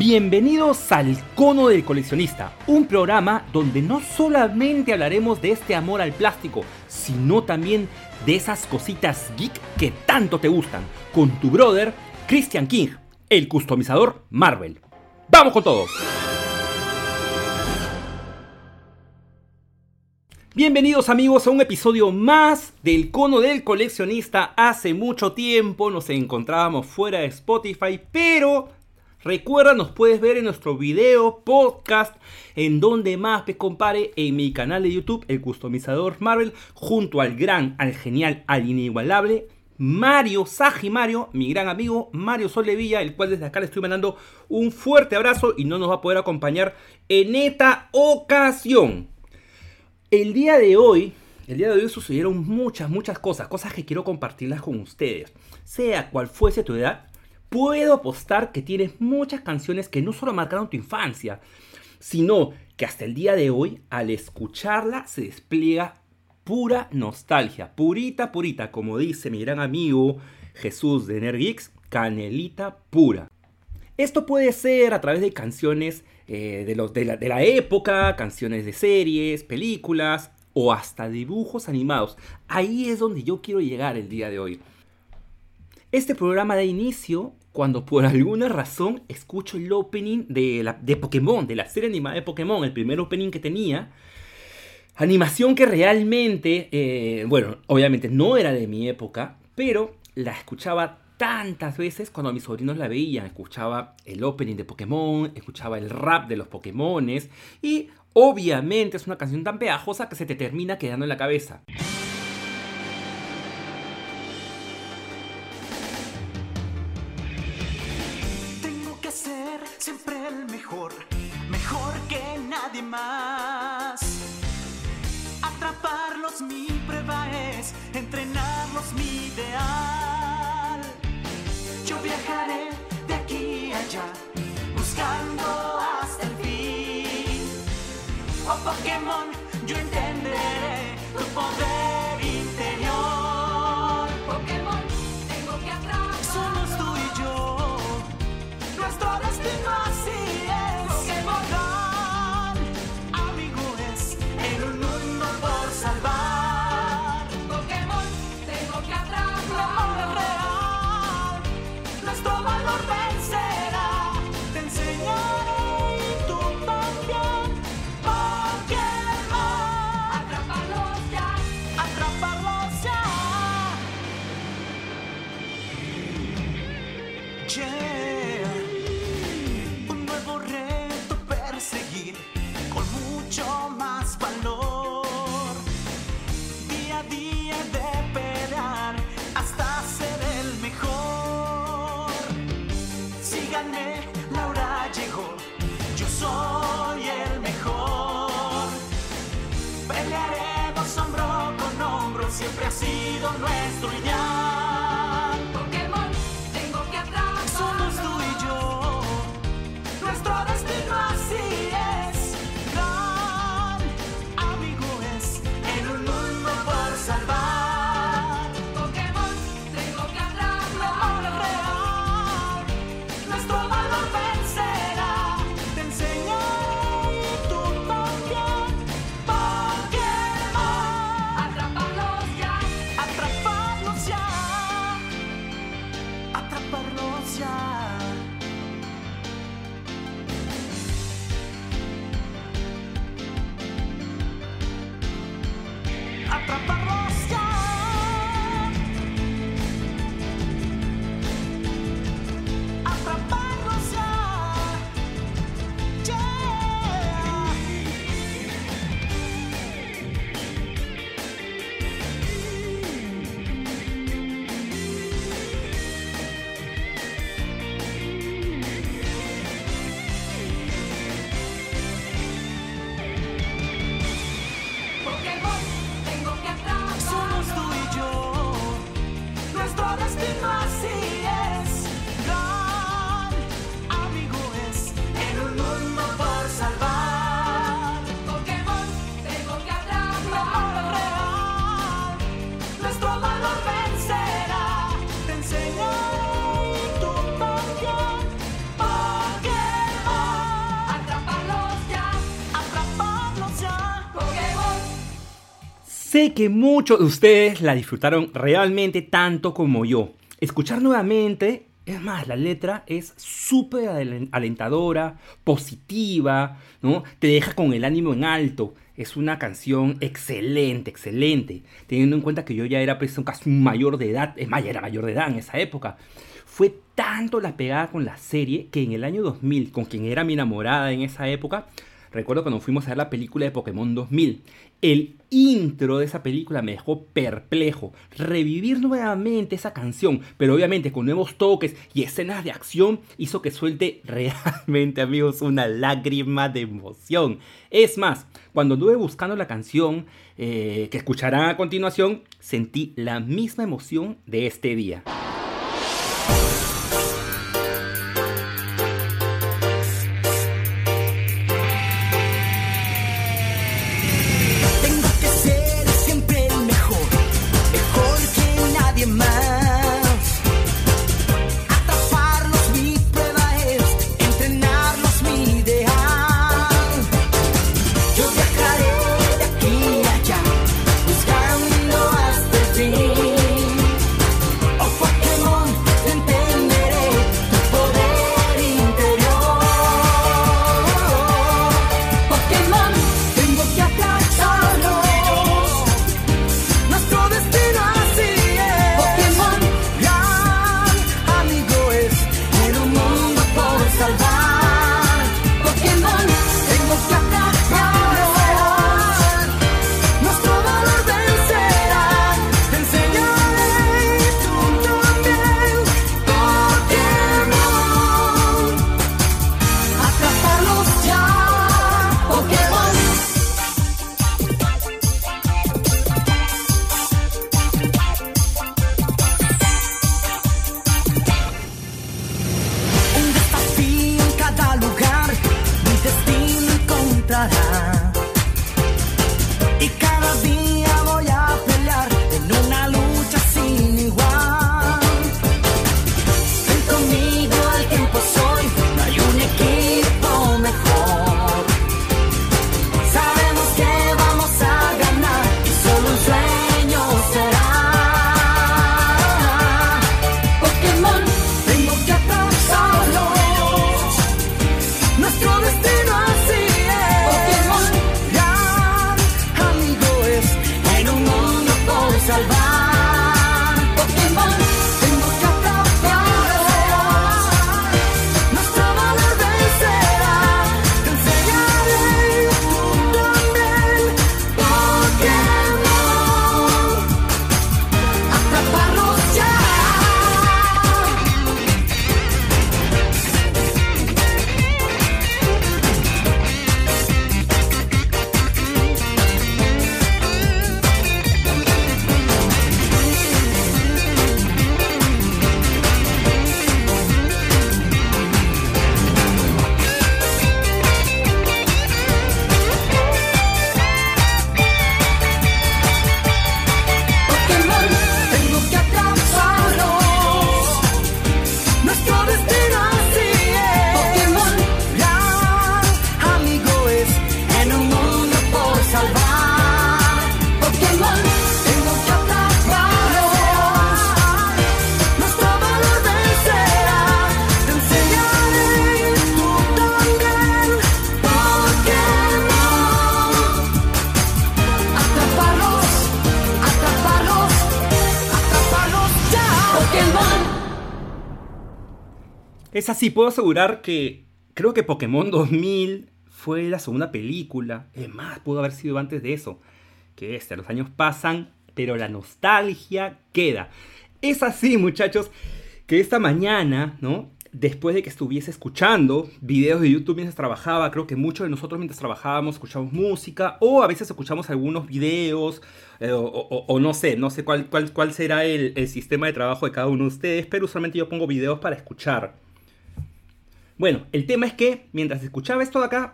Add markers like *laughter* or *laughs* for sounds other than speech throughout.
Bienvenidos al Cono del Coleccionista, un programa donde no solamente hablaremos de este amor al plástico, sino también de esas cositas geek que tanto te gustan, con tu brother Christian King, el customizador Marvel. ¡Vamos con todo! Bienvenidos amigos a un episodio más del Cono del Coleccionista. Hace mucho tiempo nos encontrábamos fuera de Spotify, pero recuerda nos puedes ver en nuestro video podcast en donde más te compare en mi canal de YouTube, el customizador Marvel, junto al gran, al genial, al inigualable Mario Saji Mario, mi gran amigo Mario Solevilla, el cual desde acá le estoy mandando un fuerte abrazo y no nos va a poder acompañar en esta ocasión. El día de hoy, el día de hoy sucedieron muchas, muchas cosas, cosas que quiero compartirlas con ustedes. Sea cual fuese tu edad, puedo apostar que tienes muchas canciones que no solo marcaron tu infancia, sino que hasta el día de hoy, al escucharla, se despliega pura nostalgia, purita, purita, como dice mi gran amigo Jesús de Nergix, canelita pura. Esto puede ser a través de canciones eh, de, la, de la época, canciones de series, películas o hasta dibujos animados. Ahí es donde yo quiero llegar el día de hoy. Este programa da inicio cuando por alguna razón escucho el opening de, la, de Pokémon, de la serie animada de Pokémon, el primer opening que tenía. Animación que realmente, eh, bueno, obviamente no era de mi época, pero la escuchaba tantas veces cuando mis sobrinos la veían. Escuchaba el opening de Pokémon, escuchaba el rap de los Pokémones y obviamente es una canción tan pegajosa que se te termina quedando en la cabeza. Sé que muchos de ustedes la disfrutaron realmente tanto como yo. Escuchar nuevamente, es más, la letra es súper alentadora, positiva, ¿no? Te deja con el ánimo en alto. Es una canción excelente, excelente. Teniendo en cuenta que yo ya era pues, casi mayor de edad, es más, ya era mayor de edad en esa época. Fue tanto la pegada con la serie que en el año 2000, con quien era mi enamorada en esa época, recuerdo cuando fuimos a ver la película de Pokémon 2000. El intro de esa película me dejó perplejo. Revivir nuevamente esa canción, pero obviamente con nuevos toques y escenas de acción, hizo que suelte *laughs* realmente, amigos, una lágrima de emoción. Es más, cuando anduve buscando la canción eh, que escucharán a continuación, sentí la misma emoción de este día. Así, puedo asegurar que creo que Pokémon 2000 fue la segunda película. Es más, pudo haber sido antes de eso. Que este, los años pasan, pero la nostalgia queda. Es así, muchachos, que esta mañana, ¿no? Después de que estuviese escuchando videos de YouTube mientras trabajaba, creo que muchos de nosotros mientras trabajábamos escuchamos música o a veces escuchamos algunos videos eh, o, no sé, no sé cuál, cuál, cuál será el sistema de trabajo de cada uno de ustedes, pero usualmente yo pongo videos para escuchar. Bueno, el tema es que mientras escuchaba esto acá,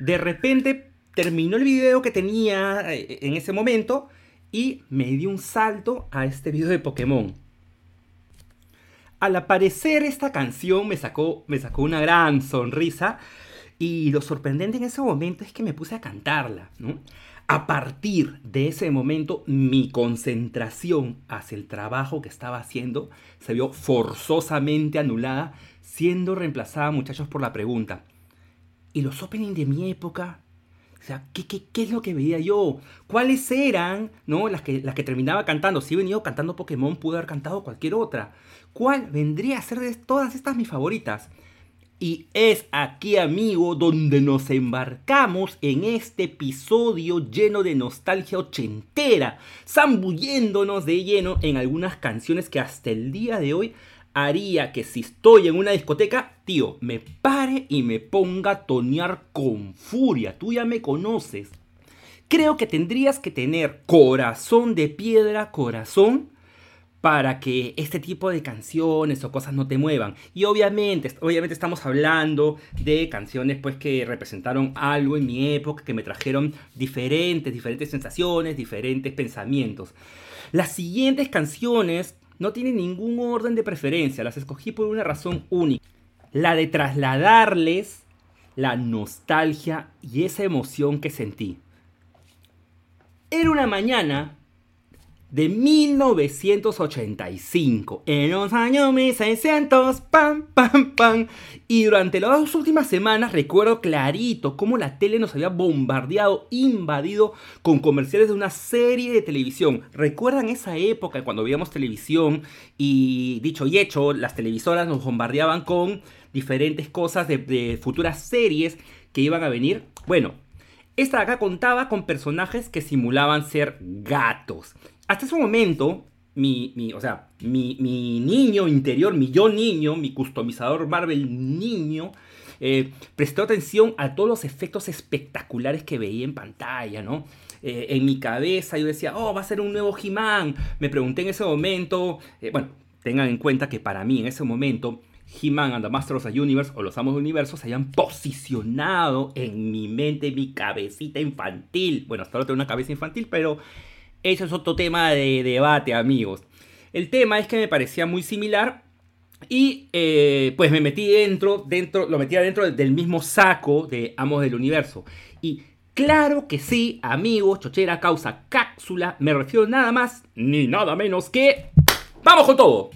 de repente terminó el video que tenía eh, en ese momento y me dio un salto a este video de Pokémon. Al aparecer esta canción me sacó, me sacó una gran sonrisa y lo sorprendente en ese momento es que me puse a cantarla. A partir de ese momento, mi concentración hacia el trabajo que estaba haciendo se vio forzosamente anulada, siendo reemplazada, muchachos, por la pregunta. ¿Y los opening de mi época? O sea, ¿qué, qué, qué es lo que veía yo? ¿Cuáles eran ¿no? las, que, las que terminaba cantando? Si he venido cantando Pokémon, pude haber cantado cualquier otra. ¿Cuál vendría a ser de todas estas mis favoritas? Y es aquí, amigo, donde nos embarcamos en este episodio lleno de nostalgia ochentera, zambulléndonos de lleno en algunas canciones que hasta el día de hoy haría que si estoy en una discoteca, tío, me pare y me ponga a tonear con furia. Tú ya me conoces. Creo que tendrías que tener corazón de piedra, corazón para que este tipo de canciones o cosas no te muevan. Y obviamente, obviamente estamos hablando de canciones pues que representaron algo en mi época, que me trajeron diferentes, diferentes sensaciones, diferentes pensamientos. Las siguientes canciones no tienen ningún orden de preferencia, las escogí por una razón única, la de trasladarles la nostalgia y esa emoción que sentí. Era una mañana de 1985. En los años 1600, pam, pam, pam. Y durante las dos últimas semanas recuerdo clarito cómo la tele nos había bombardeado, invadido con comerciales de una serie de televisión. ¿Recuerdan esa época cuando veíamos televisión y dicho y hecho, las televisoras nos bombardeaban con diferentes cosas de, de futuras series que iban a venir? Bueno, esta de acá contaba con personajes que simulaban ser gatos hasta ese momento, mi, o sea, mi, niño interior, mi yo niño, mi customizador Marvel niño, eh, prestó atención a todos los efectos espectaculares que veía en pantalla, ¿no? Eh, en mi cabeza yo decía, oh, va a ser un nuevo He-Man. Me pregunté en ese momento, eh, bueno, tengan en cuenta que para mí en ese momento He-Man and the Masters of the Universe o los Amos del Universo se hayan posicionado en mi mente, mi cabecita infantil. Bueno, hasta ahora tengo una cabeza infantil, pero eso es otro tema de debate, amigos. El tema es que me parecía muy similar y eh, pues me metí dentro, dentro, lo metía dentro del mismo saco de Amos del Universo. Y claro que sí, amigos, chochera, causa, cápsula, me refiero nada más ni nada menos que... ¡Vamos con todo!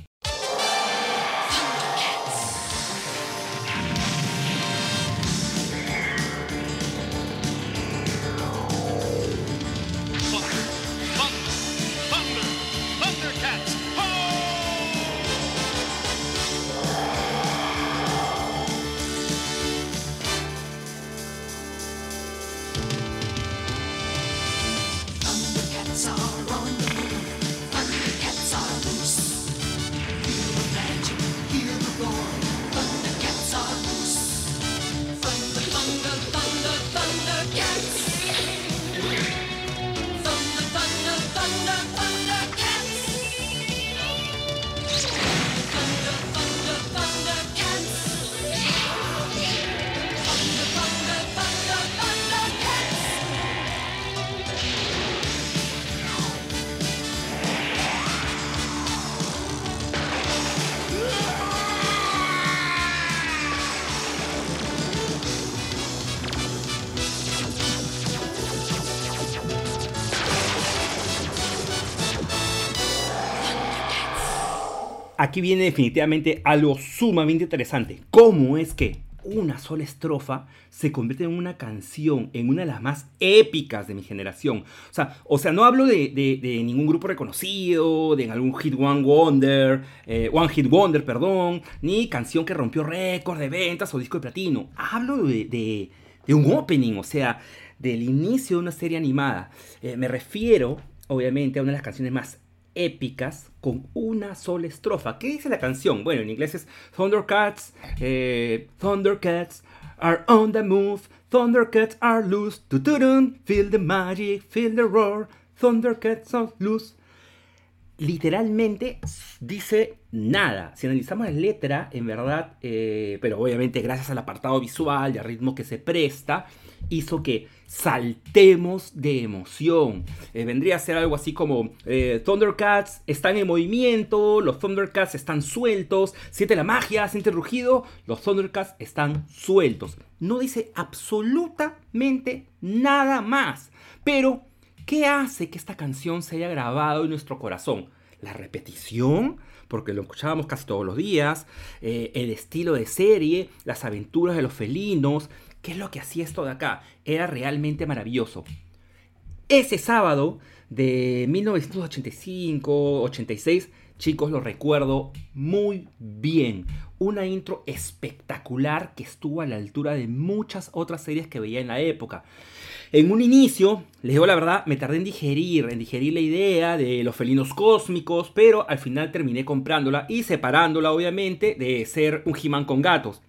Aquí viene definitivamente algo sumamente interesante. ¿Cómo es que una sola estrofa se convierte en una canción, en una de las más épicas de mi generación. O sea, o sea no hablo de, ningún grupo reconocido, de algún hit one wonder, eh, one hit wonder, perdón, ni canción que rompió récord de ventas o disco de platino. Hablo de, un opening, o sea, del inicio de una serie animada. Eh, me refiero, obviamente, a una de las canciones más épicas con una sola estrofa. ¿Qué dice la canción? Bueno, en inglés es Thundercats, eh, Thundercats are on the move, Thundercats are loose, feel the magic, feel the roar, Thundercats are loose. literalmente dice nada. Si analizamos la letra, en verdad, eh, pero obviamente gracias al apartado visual y al ritmo que se presta, hizo que saltemos de emoción. Eh, vendría a ser algo así como eh, Thundercats están en movimiento, los Thundercats están sueltos, siente la magia, siente el rugido, los Thundercats están sueltos. No dice absolutamente nada más. Pero ¿Qué hace que esta canción se haya grabado en nuestro corazón? La repetición, porque lo escuchábamos casi todos los días, eh, el estilo de serie, las aventuras de los felinos, ¿qué es lo que hacía esto de acá? Era realmente maravilloso. Ese sábado de 1985-86, chicos, lo recuerdo muy bien. Una intro espectacular que estuvo a la altura de muchas otras series que veía en la época. En un inicio, les digo la verdad, me tardé en digerir, en digerir la idea de los felinos cósmicos, pero al final terminé comprándola y separándola obviamente de ser un He-Man con gatos.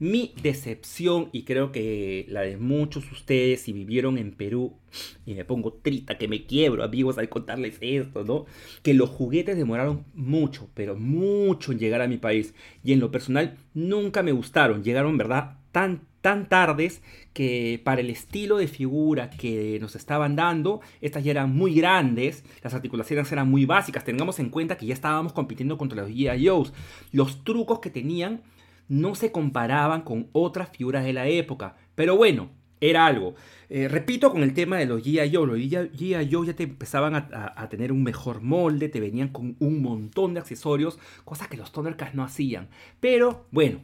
Mi decepción, y creo que la de muchos de ustedes si vivieron en Perú, y me pongo trita, que me quiebro amigos al contarles esto, ¿no? Que los juguetes demoraron mucho, pero mucho en llegar a mi país. Y en lo personal nunca me gustaron, llegaron, ¿verdad? Tan tan tardes que para el estilo de figura que nos estaban dando, estas ya eran muy grandes, las articulaciones eran muy básicas, tengamos en cuenta que ya estábamos compitiendo contra los G.I. Joes. Los trucos que tenían no se comparaban con otras figuras de la época, pero bueno, era algo. Eh, repito con el tema de los G.I. Joe, los G.I. Joe ya te empezaban a, a, tener un mejor molde, te venían con un montón de accesorios, cosas que los Thundercats no hacían. Pero bueno,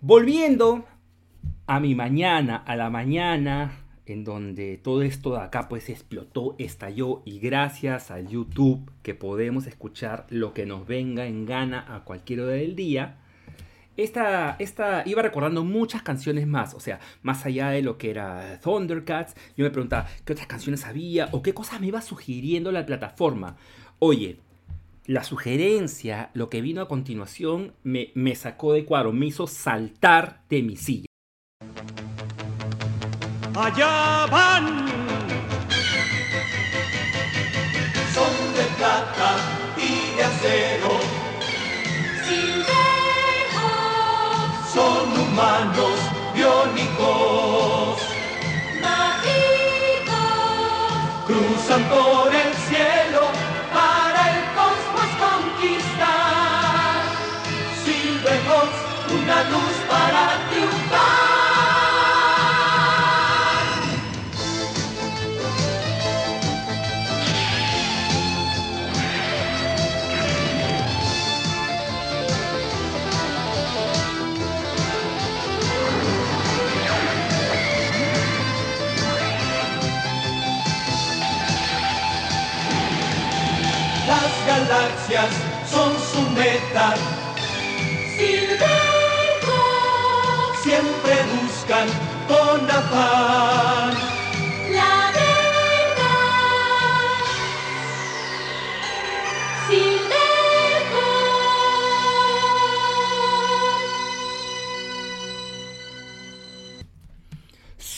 volviendo a mi mañana, a la mañana, en donde todo esto de acá pues explotó, estalló y gracias al YouTube que podemos escuchar lo que nos venga en gana a cualquier hora del día. Esta, esta iba recordando muchas canciones más, o sea, más allá de lo que era Thundercats, yo me preguntaba qué otras canciones había o qué cosas me iba sugiriendo la plataforma. Oye, la sugerencia, lo que vino a continuación, me, me sacó de cuadro, me hizo saltar de mi silla allá van. Cruzan galaxias son su meta. Silvejos. Siempre buscan con afán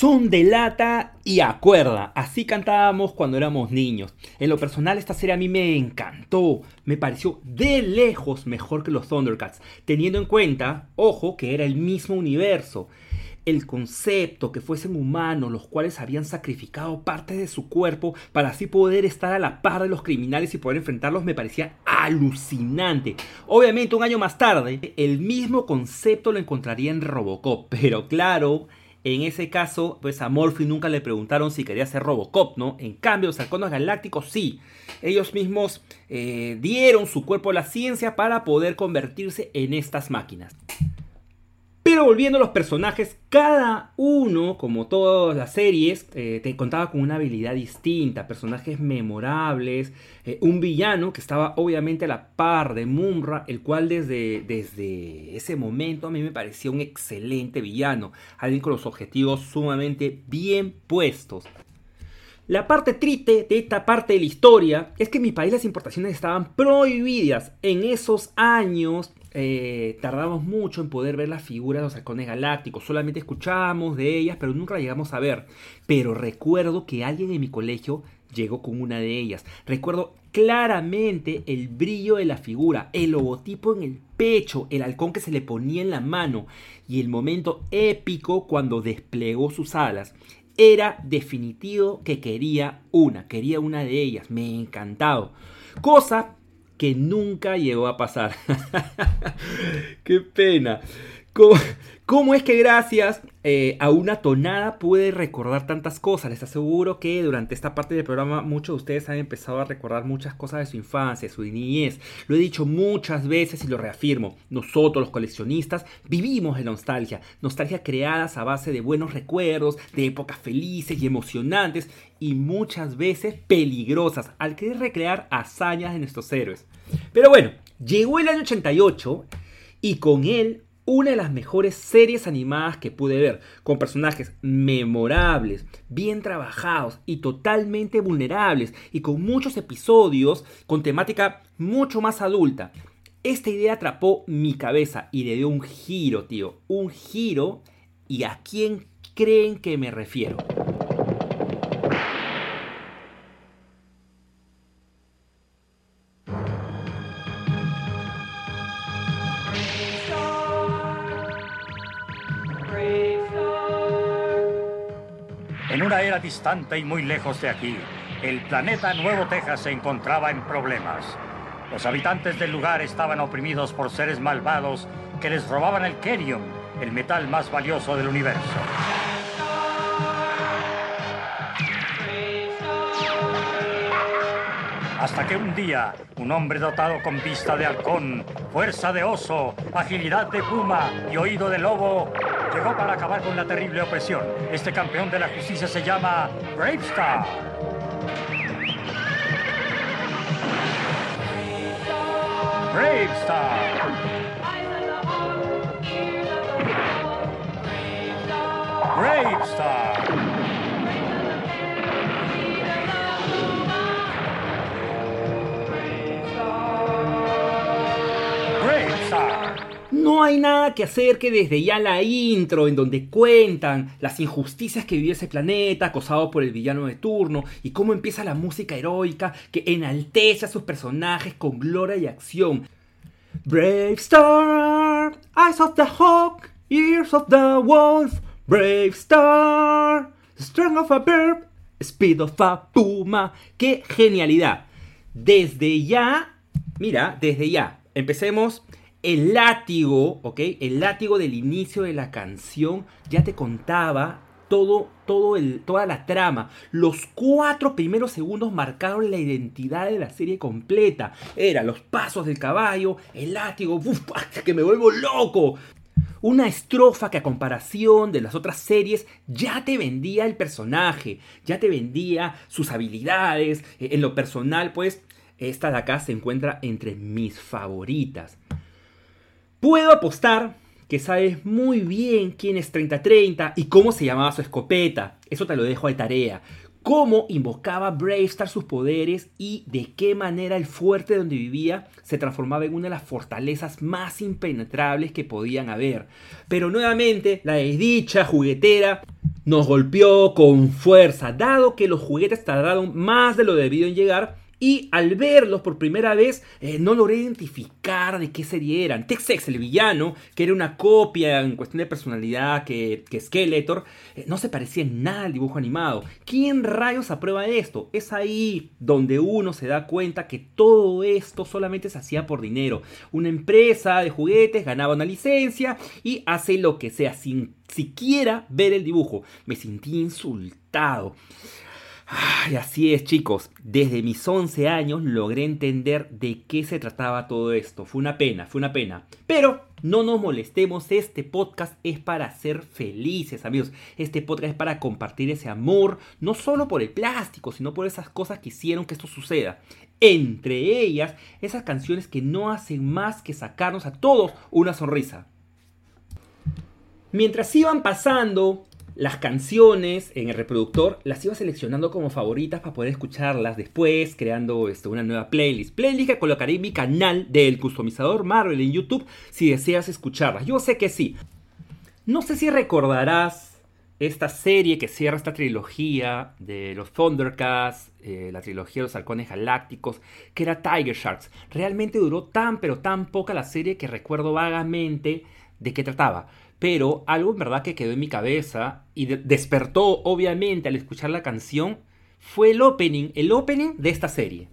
Son de lata y acuerda, así cantábamos cuando éramos niños. En lo personal esta serie a mí me encantó, me pareció de lejos mejor que los Thundercats, teniendo en cuenta, ojo, que era el mismo universo. El concepto que fuesen humanos, los cuales habían sacrificado parte de su cuerpo para así poder estar a la par de los criminales y poder enfrentarlos, me parecía alucinante. Obviamente, un año más tarde, el mismo concepto lo encontraría en Robocop, pero claro, en ese caso, pues a Morphy nunca le preguntaron si quería ser Robocop, ¿no? En cambio, los halcones galácticos sí. Ellos mismos eh, dieron su cuerpo a la ciencia para poder convertirse en estas máquinas. Volviendo a los personajes, cada uno, como todas las series, eh, te contaba con una habilidad distinta, personajes memorables, eh, un villano que estaba obviamente a la par de Mumra, el cual desde, desde ese momento a mí me parecía un excelente villano, alguien con los objetivos sumamente bien puestos. La parte triste de esta parte de la historia es que en mi país las importaciones estaban prohibidas. En esos años eh, tardamos mucho en poder ver las figuras de los halcones galácticos. Solamente escuchábamos de ellas, pero nunca llegamos a ver. Pero recuerdo que alguien en mi colegio llegó con una de ellas. Recuerdo claramente el brillo de la figura, el logotipo en el pecho, el halcón que se le ponía en la mano y el momento épico cuando desplegó sus alas. Era definitivo que quería una, quería una de ellas, me encantado. Cosa que nunca llegó a pasar. *laughs* Qué pena. ¿Cómo, es que gracias eh, a una tonada pude recordar tantas cosas? Les aseguro que durante esta parte del programa muchos de ustedes han empezado a recordar muchas cosas de su infancia, de su niñez. Lo he dicho muchas veces y lo reafirmo. Nosotros los coleccionistas vivimos de nostalgia. Nostalgia creadas a base de buenos recuerdos, de épocas felices y emocionantes y muchas veces peligrosas al querer recrear hazañas de nuestros héroes. Pero bueno, llegó el año 88 y con él una de las mejores series animadas que pude ver, con personajes memorables, bien trabajados y totalmente vulnerables, y con muchos episodios con temática mucho más adulta. Esta idea atrapó mi cabeza y le dio un giro, tío, un giro. ¿Y a quién creen que me refiero? Distante y muy lejos de aquí, el planeta Nuevo Texas se encontraba en problemas. Los habitantes del lugar estaban oprimidos por seres malvados que les robaban el Kerium, el metal más valioso del universo. Hasta que un día, un hombre dotado con vista de halcón, fuerza de oso, agilidad de puma y oído de lobo, llegó para acabar con la terrible opresión. Este campeón de la justicia se llama Bravestar. Bravestar. Hay nada que hacer que desde ya la intro, en donde cuentan las injusticias que vive ese planeta, acosado por el villano de turno, y cómo empieza la música heroica que enaltece a sus personajes con gloria y acción. Brave Star, eyes of the hawk, ears of the wolf, Brave Star, strength of a bird, speed of a puma. ¡Qué genialidad! Desde ya, mira, desde ya, empecemos el látigo, ¿ok? El látigo del inicio de la canción ya te contaba todo, todo toda la trama. Los cuatro primeros segundos marcaron la identidad de la serie completa. Era los pasos del caballo, el látigo, uf, *laughs* que me vuelvo loco. Una estrofa que a comparación de las otras series ya te vendía el personaje, ya te vendía sus habilidades. Eh, En lo personal, pues, esta de acá se encuentra entre mis favoritas. Puedo apostar que sabes muy bien quién es 3030 y cómo se llamaba su escopeta. Eso te lo dejo de tarea. Cómo invocaba Bravestar sus poderes y de qué manera el fuerte donde vivía se transformaba en una de las fortalezas más impenetrables que podían haber. Pero nuevamente, la desdicha juguetera nos golpeó con fuerza, dado que los juguetes tardaron más de lo debido en llegar y al verlos por primera vez, eh, no logré identificar de qué serie eran. Tex-Ex, el villano, que era una copia en cuestión de personalidad que, que Skeletor, eh, no se parecía en nada al dibujo animado. ¿Quién rayos aprueba esto? Es ahí donde uno se da cuenta que todo esto solamente se hacía por dinero. Una empresa de juguetes ganaba una licencia y hace lo que sea sin siquiera ver el dibujo. Me sentí insultado. Ay, así es, chicos. Desde mis 11 años logré entender de qué se trataba todo esto. Fue una pena, fue una pena. Pero no nos molestemos, este podcast es para ser felices, amigos. Este podcast es para compartir ese amor, no solo por el plástico, sino por esas cosas que hicieron que esto suceda. Entre ellas, esas canciones que no hacen más que sacarnos a todos una sonrisa. Mientras iban pasando las canciones en el reproductor, las iba seleccionando como favoritas para poder escucharlas después, creando este, una nueva playlist. Playlist que colocaré en mi canal del customizador Marvel en YouTube si deseas escucharlas. Yo sé que sí. No sé si recordarás esta serie que cierra esta trilogía de los Thundercats, eh, la trilogía de los halcones galácticos, que era Tiger Sharks. Realmente duró tan pero tan poca la serie que recuerdo vagamente de qué trataba. Pero algo en verdad que quedó en mi cabeza y de- despertó obviamente al escuchar la canción fue el opening, el opening de esta serie.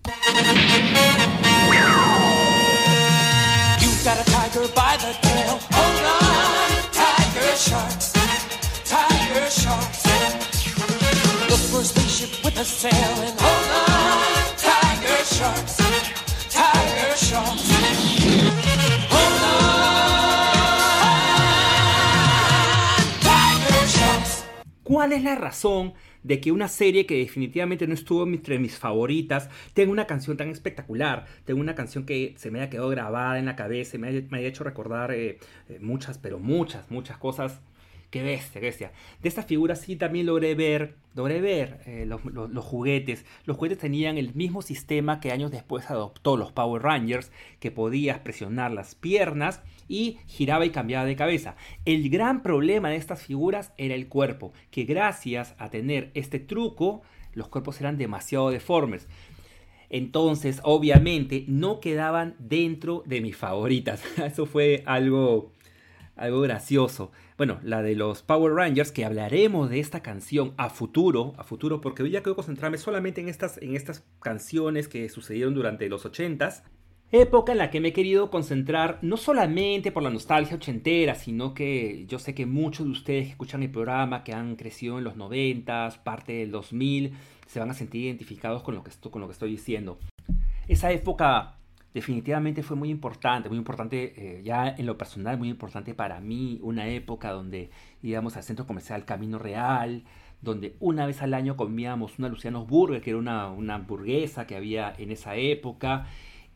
¿Cuál es la razón de que una serie que definitivamente no estuvo entre mis favoritas tenga una canción tan espectacular? Tenga una canción que se me haya quedado grabada en la cabeza y me haya, me haya hecho recordar eh, eh, muchas, pero muchas, muchas cosas. Qué bestia, qué bestia. De esta figura sí también logré ver, logré ver eh, los- los juguetes. Los juguetes tenían el mismo sistema que años después adoptó los Power Rangers, que podías presionar las piernas y giraba y cambiaba de cabeza. El gran problema de estas figuras era el cuerpo, que gracias a tener este truco, los cuerpos eran demasiado deformes. Entonces, obviamente, no quedaban dentro de mis favoritas. *laughs* Eso fue algo, algo gracioso. Bueno, la de los Power Rangers, que hablaremos de esta canción a futuro, a futuro, porque hoy ya quiero concentrarme solamente en estas, en estas canciones que sucedieron durante los 80s. Época en la que me he querido concentrar no solamente por la nostalgia ochentera, sino que yo sé que muchos de ustedes que escuchan el programa, que han crecido en los 90s, parte del 2000, se van a sentir identificados con lo que estoy diciendo. Esa época definitivamente fue muy importante, muy importante eh, ya en lo personal, muy importante para mí, una época donde íbamos al centro comercial Camino Real, donde una vez al año comíamos una Lucianos Burger, que era una, hamburguesa que había en esa época,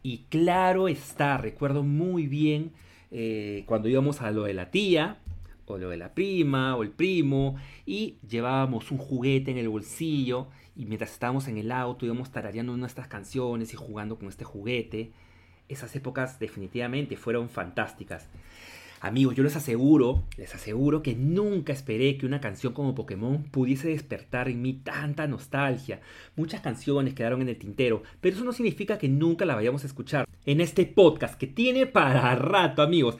y claro está, recuerdo muy bien eh, cuando íbamos a lo de la tía, o lo de la prima, o el primo, y llevábamos un juguete en el bolsillo, y mientras estábamos en el auto íbamos tarareando nuestras canciones y jugando con este juguete. Esas épocas definitivamente fueron fantásticas. Amigos, yo les aseguro, les aseguro que nunca esperé que una canción como Pokémon pudiese despertar en mí tanta nostalgia. Muchas canciones quedaron en el tintero, pero eso no significa que nunca la vayamos a escuchar en este podcast que tiene para rato, amigos.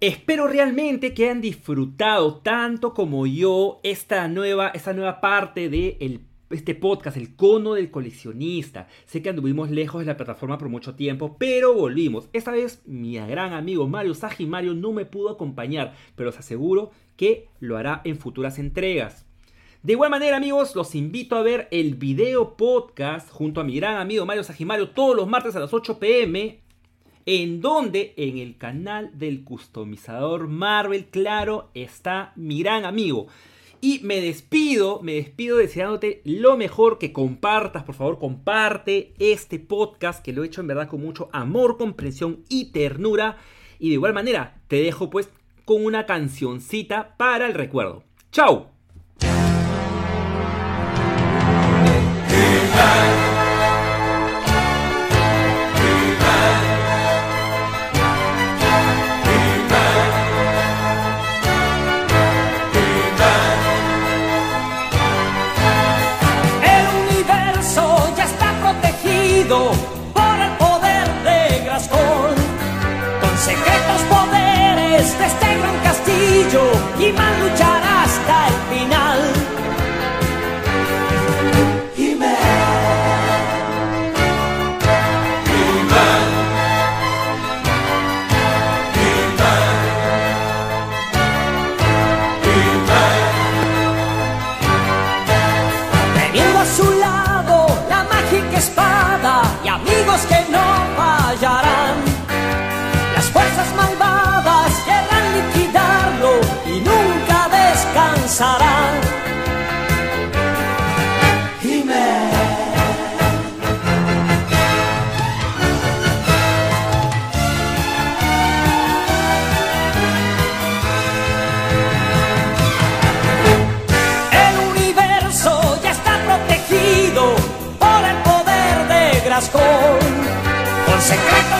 Espero realmente que hayan disfrutado tanto como yo esta nueva, esta nueva parte de el- este podcast, el cono del coleccionista. Sé que anduvimos lejos de la plataforma por mucho tiempo, pero volvimos. Esta vez mi gran amigo Mario Sajimario no me pudo acompañar, pero os aseguro que lo hará en futuras entregas. De igual manera, amigos, los invito a ver el video podcast junto a mi gran amigo Mario Sajimario todos los martes a las 8 pm en donde en el canal del customizador Marvel, claro, está mi gran amigo. Y me despido, me despido deseándote lo mejor que compartas, por favor, comparte este podcast que lo he hecho en verdad con mucho amor, comprensión y ternura. Y de igual manera, te dejo pues con una cancioncita para el recuerdo. ¡Chao! secreto.